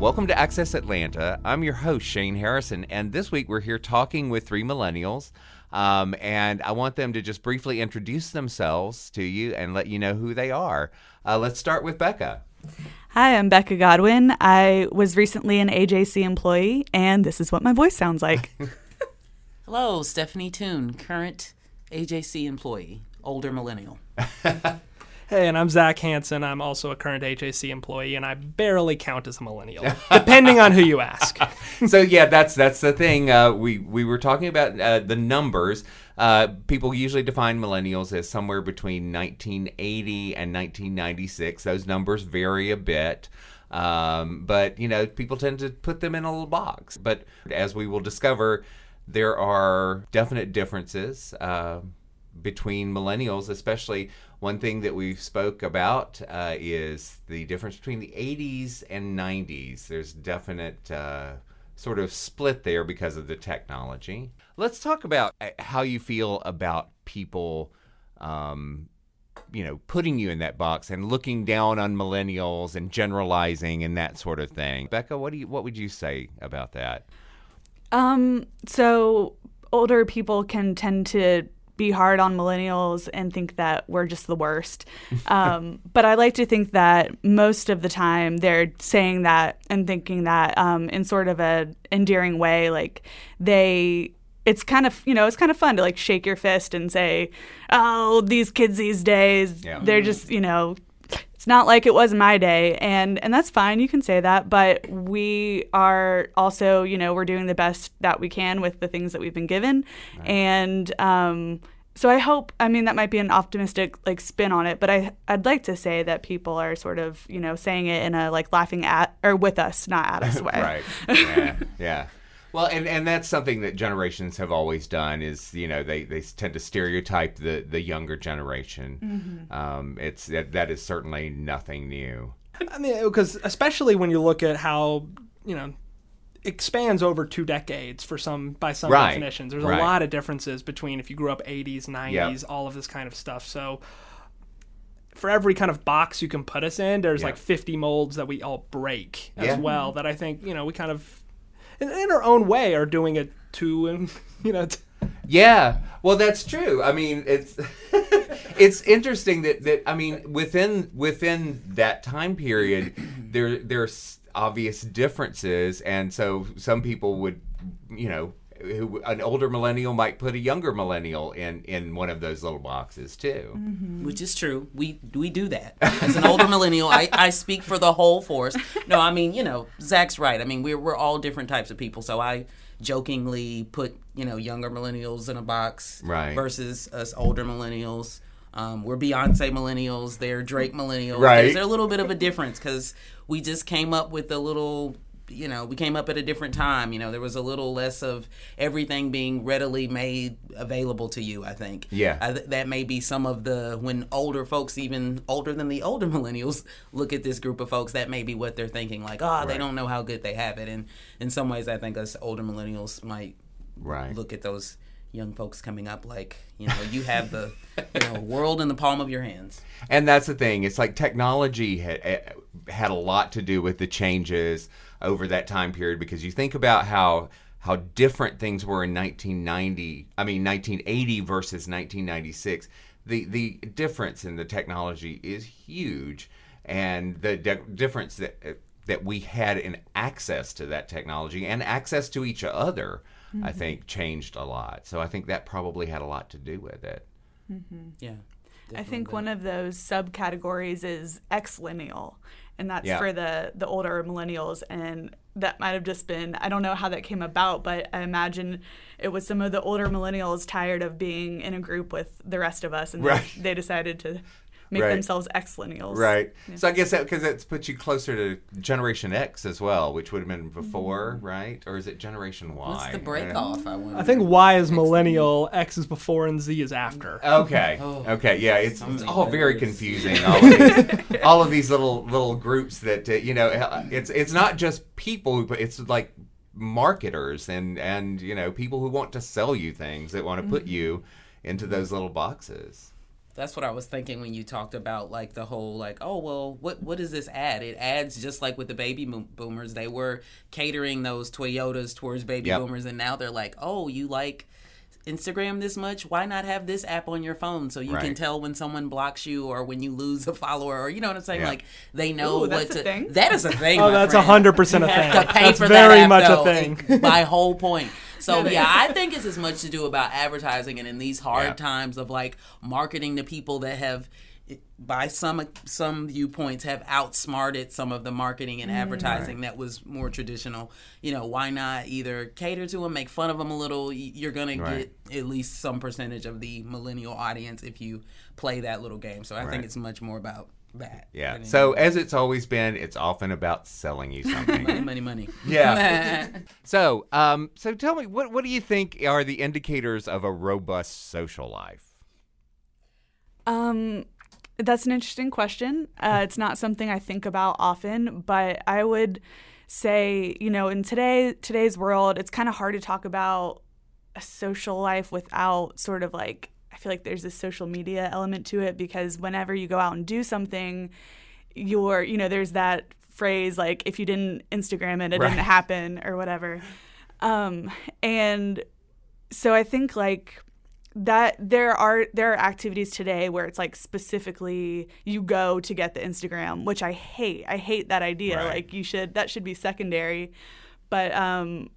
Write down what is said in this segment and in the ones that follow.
Welcome to Access Atlanta. I'm your host, Shane Harrison, and this week we're here talking with three millennials. Um, and I want them to just briefly introduce themselves to you and let you know who they are. Uh, let's start with Becca. Hi, I'm Becca Godwin. I was recently an AJC employee, and this is what my voice sounds like. Hello, Stephanie Toone, current AJC employee, older millennial. Hey, and I'm Zach Hansen. I'm also a current AJC employee, and I barely count as a millennial, depending on who you ask. so yeah, that's that's the thing. Uh, we we were talking about uh, the numbers. Uh, people usually define millennials as somewhere between 1980 and 1996. Those numbers vary a bit. Um, but you know, people tend to put them in a little box. But as we will discover, there are definite differences uh, between millennials, especially one thing that we spoke about uh, is the difference between the 80s and 90s. There's definite uh, sort of split there because of the technology. Let's talk about uh, how you feel about people. Um, you know, putting you in that box and looking down on millennials and generalizing and that sort of thing. Becca, what do you what would you say about that? Um, so older people can tend to be hard on millennials and think that we're just the worst. Um, but I like to think that most of the time they're saying that and thinking that um, in sort of a endearing way, like they. It's kind of you know it's kind of fun to like shake your fist and say, "Oh, these kids these days, Yeah. they're just you know it's not like it was my day and and that's fine you can say that but we are also you know we're doing the best that we can with the things that we've been given and um so i hope i mean that might be an optimistic like spin on it but i i'd like to say that people are sort of you know saying it in a like laughing at or with us not at us way right. Yeah. yeah. Well, and, and that's something that generations have always done is you know they, they tend to stereotype the, the younger generation. Um, it's that, that is certainly nothing new. I mean, because especially when you look at how you know expands over two decades for some by some Right, definitions. There's right. a lot of differences between if you grew up 80s, 90s, all of this kind of stuff. So for every kind of box you can put us in, there's Yeah. like 50 molds that we all break as Yeah. well. That I think you know we kind of in, in our own way are doing it to um, and you know. T- Yeah, well, that's true. I mean, it's it's interesting that that I mean within within that time period, there there's obvious differences, and so some people would, you know, who, an older millennial might put a younger millennial in in one of those little boxes too. Which is true. We we do that. As an older millennial, I, I speak for the whole force. No, I mean, you know, Zach's right. I mean, we're we're all different types of people. So I jokingly put, you know, younger millennials in a box Right. versus us older millennials. Um, we're Beyonce millennials. They're Drake millennials. Right. There's a little bit of a difference because we just came up with a little, you know, we came up at a different time. You know, there was a little less of everything being readily made available to you. I think. Yeah. I th- that may be some of the when older folks, even older than the older millennials, look at this group of folks. That may be what they're thinking. Like, oh, they don't know how good they have it. And in some ways, I think us older millennials might Right. look at those young folks coming up like you know you have the you know world in the palm of your hands And that's the thing. It's like technology had, eh, had a lot to do with the changes over that time period because you think about how how different things were in 1990. I mean 1980 versus 1996. The the difference in the technology is huge, and the di- difference that that we had in access to that technology and access to each other, I mm-hmm. think, changed a lot. So I think that probably had a lot to do with it. Mm-hmm. yeah I think one of those subcategories is Xennial, and that's Yeah. for the the older millennials. And that might have just been I don't know how that came about, but I imagine it was some of the older millennials tired of being in a group with the rest of us, and Right. they, they decided to make Right. themselves Xennials. Right. So I guess that because that's puts you closer to Generation X as well, which would have been before, right? Or is it Generation Y? what's the break off i wonder I think Y is millennial, X is before, and Z is after. Okay. Oh. okay. Yeah. It's, it's all these very confusing. All of these, all of these little little groups that uh, you know, it's it's not just people, but it's like marketers and and you know people who want to sell you things that want to put you into those little boxes. That's what I was thinking when you talked about like the whole like oh well what what does this add? It adds just like with the baby boomers they were catering those Toyotas towards baby Yep. boomers and now they're like oh you like Instagram this much why not have this app on your phone so you can tell when someone blocks you or when you lose a follower or you know what I'm saying Yeah. like they know Ooh, that's what a to thing? that is a thing Oh, my that's friend. hundred percent a thing. to pay That's for very that app, much though. a thing. My whole point. So yeah. I think it's as much to do about advertising and in these hard Yeah. times of like marketing to people that have by some some viewpoints have outsmarted some of the marketing and mm. advertising that was more traditional. You know, why not either cater to them, make fun of them a little? You're gonna Right. get at least some percentage of the millennial audience if you play that little game. So I Right. think it's much more about that. Yeah. than So as it's always been, it's often about selling you something. money, money, money. Yeah. so, um, so tell me, what what do you think are the indicators of a robust social life? Um, that's an interesting question. Uh, it's not something I think about often, but I would say, you know, in today today's world, it's kind of hard to talk about a social life without sort of like I feel like there's this social media element to it because whenever you go out and do something, you're, you know, there's that phrase like if you didn't Instagram it, it Right. didn't happen or whatever. Um, and so I think like that there are there are activities today where it's like specifically you go to get the Instagram, which I hate. I hate that idea. Right. Like you should that should be secondary. But um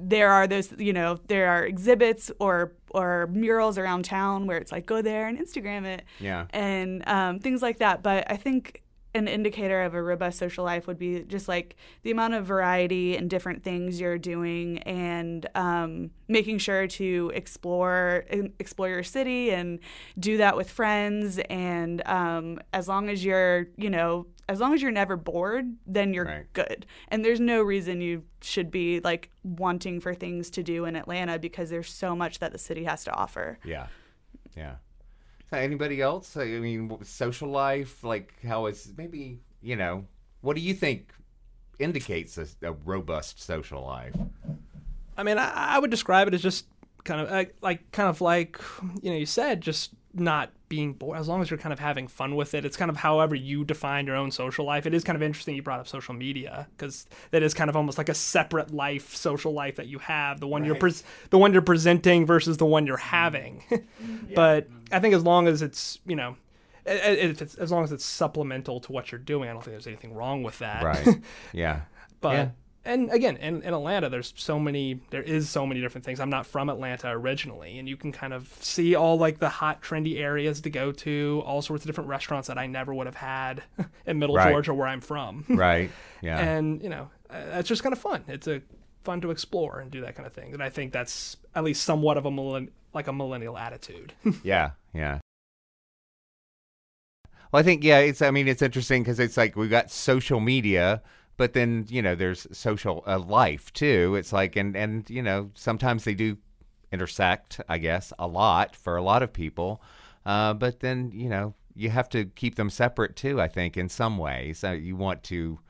there are those you know there are exhibits or or murals around town where it's like go there and Instagram it Yeah. and um, things like that. But I think an indicator of a robust social life would be just like the amount of variety and different things you're doing, and um, making sure to explore explore your city and do that with friends. And um, as long as you're, you know, as long as you're never bored, then you're Right. good. And there's no reason you should be like wanting for things to do in Atlanta because there's so much that the city has to offer. Yeah. Yeah. Anybody else? I mean, social life, like how it's maybe, you know, what do you think indicates a, a robust social life? I mean, I, I would describe it as just kind of uh, like kind of like you know you said just not being bored as long as you're kind of having fun with it it's kind of however you define your own social life it is kind of interesting you brought up social media because that is kind of almost like a separate life social life that you have the one you're pres the one you're presenting versus the one you're having mm. but i think as long as it's you know i- i- if it's as long as it's supplemental to what you're doing i don't think there's anything wrong with that Right. yeah. but Yeah. And again, in, in Atlanta, there's so many. There is so many different things. I'm not from Atlanta originally, and you can kind of see all like the hot, trendy areas to go to, all sorts of different restaurants that I never would have had in Middle Right. Georgia, where I'm from. Right. Yeah. and you know, uh, it's just kind of fun. It's a fun to explore and do that kind of thing. And I think that's at least somewhat of a millen- like a millennial attitude. Yeah, yeah. Well, I think yeah, it's. I mean, it's interesting because it's like we've got social media, but then you know there's social uh, life too. It's like and and you know sometimes they do intersect. I guess a lot for a lot of people, uh, but then you know you have to keep them separate too. I think in some ways uh, you want to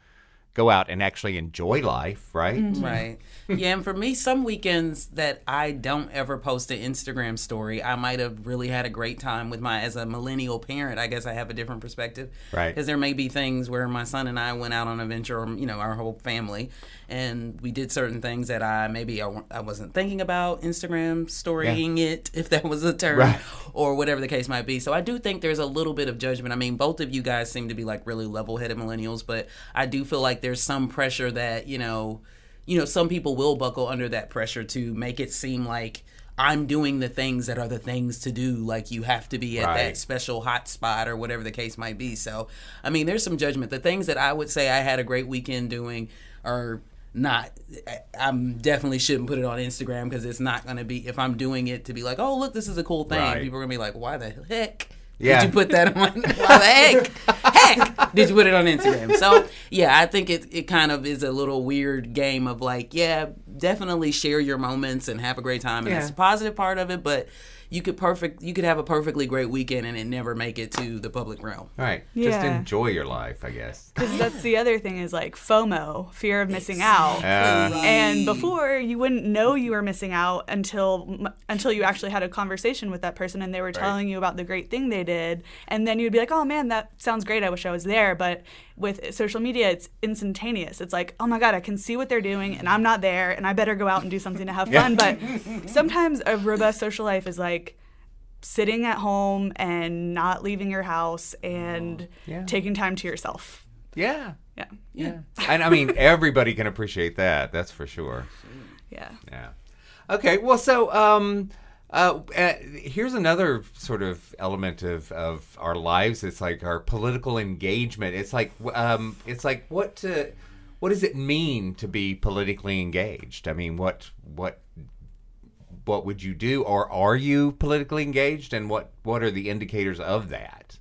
go out and actually enjoy life, right? Mm-hmm. Right. Yeah, and for me, some weekends that I don't ever post an Instagram story, I might have really had a great time with my, as a millennial parent, I guess I have a different perspective. Right. Because there may be things where my son and I went out on a venture, or, you know, our whole family, and we did certain things that I maybe I, I wasn't thinking about Instagram storying it, if that was a term, Right. or whatever the case might be. So I do think there's a little bit of judgment. I mean, both of you guys seem to be like really level headed millennials, but I do feel like there's some pressure that, you know, you know, some people will buckle under that pressure to make it seem like I'm doing the things that are the things to do. Like you have to be at Right. that special hot spot or whatever the case might be. So, I mean, there's some judgment. The things that I would say I had a great weekend doing are not I- I'm definitely shouldn't put it on Instagram because it's not going to be if I'm doing it to be like, "Oh, look, this is a cool thing." Right. People are going to be like, "Why the heck?" Yeah. Did you put that on? The heck? Heck! Did you put it on Instagram? So yeah, I think it it kind of is a little weird game of like, yeah, definitely share your moments and have a great time, and Yeah. that's the positive part of it. But you could perfect you could have a perfectly great weekend and it never make it to the public realm. Right. Just enjoy your life, I guess. Because that's the other thing is like FOMO, fear of missing out. Yeah. And before you wouldn't know you were missing out until until you actually had a conversation with that person and they were telling you about the great thing they did, and then you'd be like, "Oh man, that sounds great. I wish I was there." But with social media, it's instantaneous. It's like, "Oh my god, I can see what they're doing, and I'm not there, and I better go out and do something to have fun." But sometimes a robust social life is like sitting at home and not leaving your house and Yeah. taking time to yourself. Yeah. Yeah. Yeah. and I mean, everybody can appreciate that. That's for sure. Yeah. Yeah. Okay. Well, so um, uh, uh, here's another sort of element of, of our lives. It's like our political engagement. It's like um, it's like what to, what does it mean to be politically engaged? I mean, what what what would you do, or are you politically engaged, and what what are the indicators of that?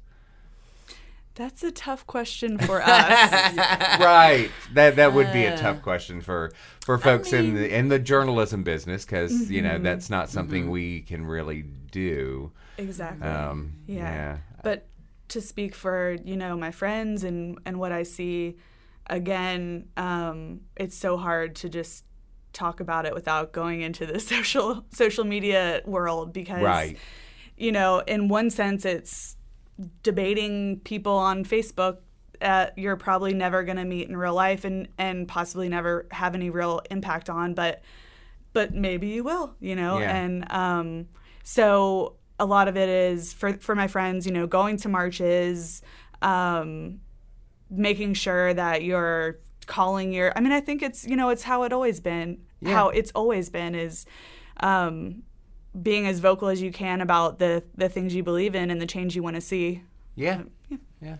That's a tough question for us. right. That that would be a tough question for for folks in the in the journalism business because you know that's not something we can really do. exactly. Um, yeah. yeah. But to speak for, you know, my friends and and what I see again, um, it's so hard to just talk about it without going into the social social media world because Right. you know, in one sense it's debating people on Facebook uh, you're probably never going to meet in real life and and possibly never have any real impact on but but maybe you will you know Yeah. and um so a lot of it is for for my friends you know going to marches um making sure that you're calling your i mean i think it's you know it's how it always been how it's always been is um being as vocal as you can about the the things you believe in and the change you want to see Yeah. Yeah.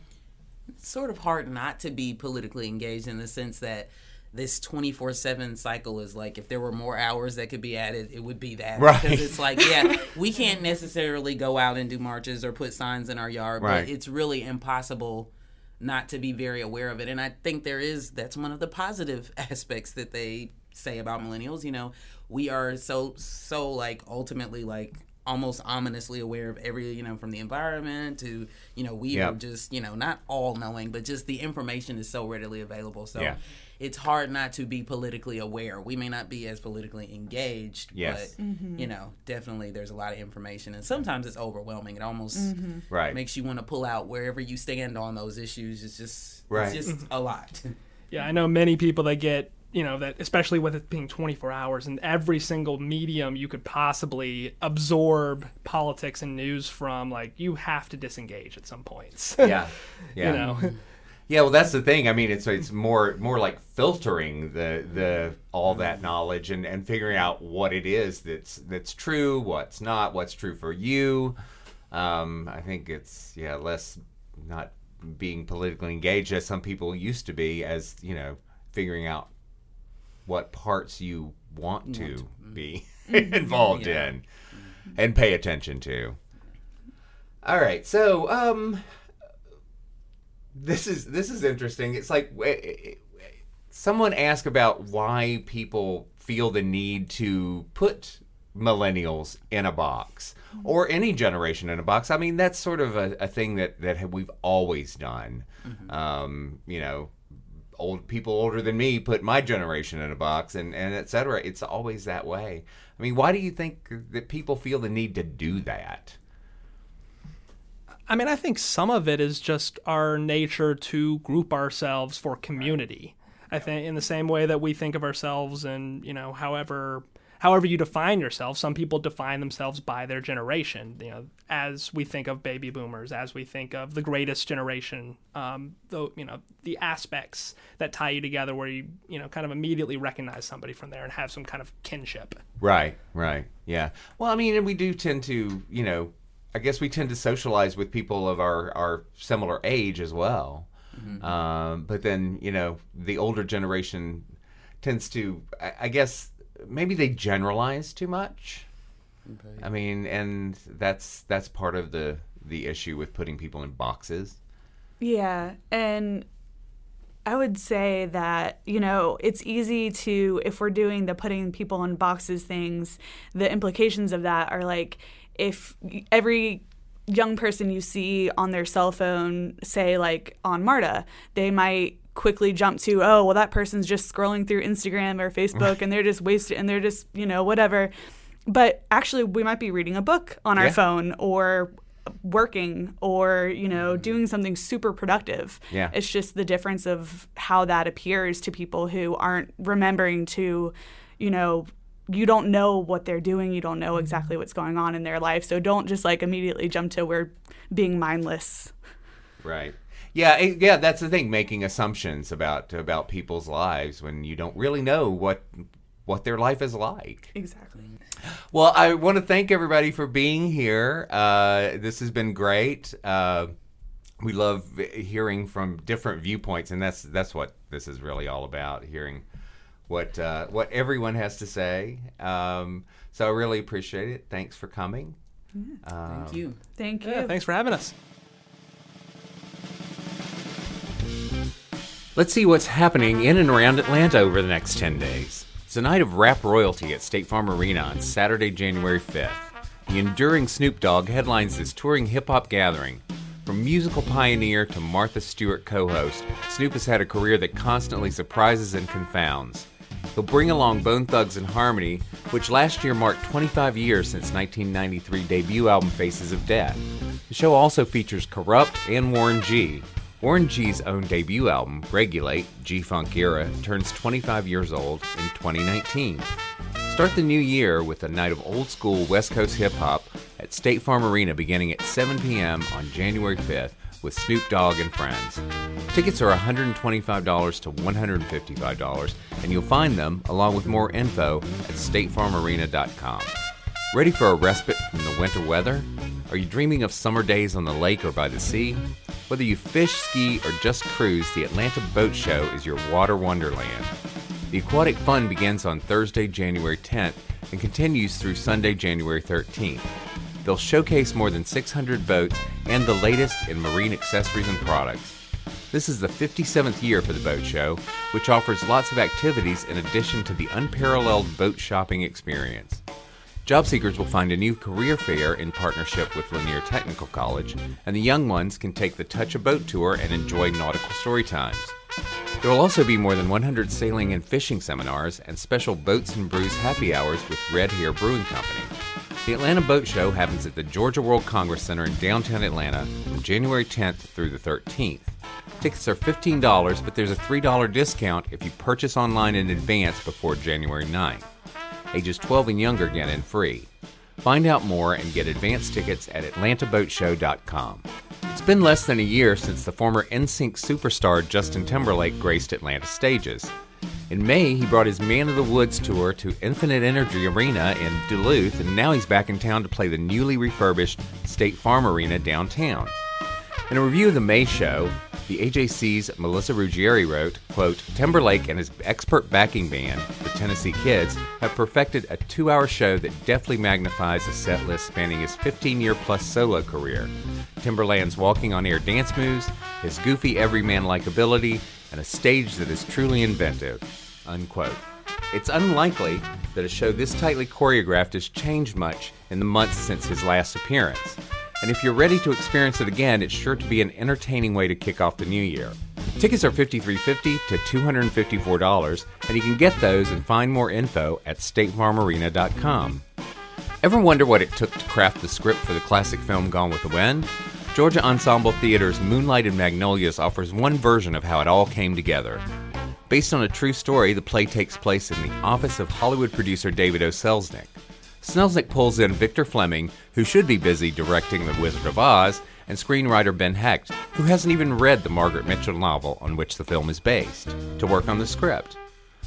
It's sort of hard not to be politically engaged in the sense that this 24/7 cycle is like if there were more hours that could be added it would be that Right. because it's like yeah we can't necessarily go out and do marches or put signs in our yard Right. but it's really impossible not to be very aware of it and I think there is that's one of the positive aspects that they say about millennials you know we are so so like ultimately like almost ominously aware of every you know from the environment to you know we Yeah. are just you know not all knowing but just the information is so readily available so Yeah. It's hard not to be politically aware we may not be as politically engaged Yes. but you know definitely there's a lot of information and sometimes it's overwhelming it almost mm-hmm. Right. makes you want to pull out wherever you stand on those issues it's just Right. it's just mm-hmm. a lot Yeah, I know many people that get, you know, that especially with it being 24 hours and every single medium you could possibly absorb politics and news from, like, you have to disengage at some points. Yeah. Yeah. you know? Yeah, well, that's the thing. I mean, it's it's more more like filtering the the all that knowledge and, and figuring out what it is that's that's true, what's not, what's true for you. Um, I think it's yeah less not being politically engaged as some people used to be, as you know, figuring out what parts you want to be involved Yeah. in and pay attention to. All right, so um, this is this is interesting. It's like someone asked about why people feel the need to put millennials in a box or any generation in a box. I mean, that's sort of a, a thing that that we've always done. Um, you know, old people older than me put my generation in a box and and et cetera. It's always that way. I mean, why do you think that people feel the need to do that? I mean, I think some of it is just our nature to group ourselves for community. I think in the same way that we think of ourselves and, you know, however however you define yourself, some people define themselves by their generation. You know, as we think of baby boomers, as we think of the greatest generation, um, the you know the aspects that tie you together, where you you know kind of immediately recognize somebody from there and have some kind of kinship. Right, right, yeah. Well, I mean, and we do tend to, you know, I guess we tend to socialize with people of our our similar age as well. Um, but then, you know, the older generation tends to, I, I guess, maybe they generalize too much. I mean, and that's that's part of the the issue with putting people in boxes. Yeah, and I would say that, you know, it's easy to, if we're doing the putting people in boxes things, the implications of that are like if every young person you see on their cell phone, say like on Marta, they might quickly jump to, oh, well, that person's just scrolling through Instagram or Facebook and they're just wasted and they're just, you know, whatever. But actually, we might be reading a book on our Yeah. phone or working or you know doing something super productive Yeah. it's just the difference of how that appears to people who aren't remembering to you know you don't know what they're doing you don't know exactly what's going on in their life so don't just like immediately jump to we're being mindless Right. Yeah, it- yeah, that's the thing, making assumptions about about people's lives when you don't really know what what their life is like. exactly Well, I want to thank everybody for being here. Uh, this has been great. Uh, we love hearing from different viewpoints, and that's that's what this is really all about: hearing what uh, what everyone has to say. Um, so I really appreciate it. Thanks for coming. Thank you. thank you Yeah, thanks for having us. Let's see what's happening in and around Atlanta over the next 10 days. It's a night of rap royalty at State Farm Arena on Saturday, January 5th. The enduring Snoop Dogg headlines this touring hip hop gathering. From musical pioneer to Martha Stewart co host, Snoop has had a career that constantly surprises and confounds. He'll bring along Bone Thugs-n-Harmony, which last year marked 25 years since 1993 debut album Faces of Death. The show also features Kurupt and Warren G. Warren G's own debut album, Regulate G Funk Era, turns 25 years old in 2019. Start the new year with a night of old school West Coast hip hop at State Farm Arena beginning at 7 p.m. on January 5th with Snoop Dogg and friends. Tickets are $125 to $155, and you'll find them, along with more info, at statefarmarena.com. Ready for a respite from the winter weather? Are you dreaming of summer days on the lake or by the sea? Whether you fish, ski, or just cruise, the Atlanta Boat Show is your water wonderland. The aquatic fun begins on Thursday, January 10th and continues through Sunday, January 13th. They'll showcase more than 600 boats and the latest in marine accessories and products. This is the 57th year for the boat show, which offers lots of activities in addition to the unparalleled boat shopping experience. Job seekers will find a new career fair in partnership with Lanier Technical College, and the young ones can take the Touch a Boat tour and enjoy nautical story times. There will also be more than 100 sailing and fishing seminars and special Boats and Brews happy hours with Red Hare Brewing Company. The Atlanta Boat Show happens at the Georgia World Congress Center in downtown Atlanta from January 10th through the 13th. Tickets are $15, but there's a $3 discount if you purchase online in advance before January 9th. Ages 12 and younger get in free. Find out more and get advance tickets at atlantaboatshow.com. It's been less than a year since the former NSYNC superstar Justin Timberlake graced Atlanta stages. In May, he brought his Man of the Woods tour to Infinite Energy Arena in Duluth, and now he's back in town to play the newly refurbished State Farm Arena downtown. In a review of the May show, the AJC's Melissa Ruggieri wrote, quote, Timberlake and his expert backing band, the Tennessee Kids, have perfected a two-hour show that deftly magnifies a set list spanning his 15-year-plus solo career. Timberlake's walking-on-air dance moves, his goofy everyman likability, and a stage that is truly inventive. Unquote. It's unlikely that a show this tightly choreographed has changed much in the months since his last appearance. And if you're ready to experience it again, it's sure to be an entertaining way to kick off the new year. Tickets are $53.50 to $254, and you can get those and find more info at statefarmarena.com. Ever wonder what it took to craft the script for the classic film Gone with the Wind? Georgia Ensemble Theater's Moonlight and Magnolias offers one version of how it all came together. Based on a true story, the play takes place in the office of Hollywood producer David O. Selznick. Selznick pulls in Victor Fleming, who should be busy directing The Wizard of Oz, and screenwriter Ben Hecht, who hasn't even read the Margaret Mitchell novel on which the film is based, to work on the script.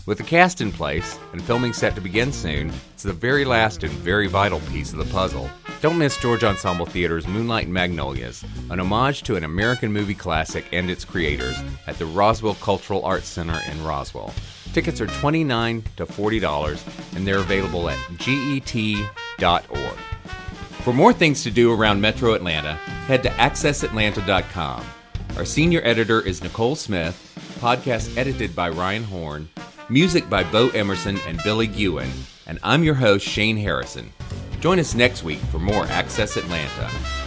With the cast in place and filming set to begin soon, it's the very last and very vital piece of the puzzle. Don't miss George Ensemble Theater's Moonlight Magnolias, an homage to an American movie classic and its creators at the Roswell Cultural Arts Center in Roswell. Tickets are 29 to $40 and they're available at get.org. For more things to do around Metro Atlanta, head to accessatlanta.com. Our senior editor is Nicole Smith, podcast edited by Ryan Horn, music by Bo Emerson and Billy Gewen, and I'm your host, Shane Harrison. Join us next week for more Access Atlanta.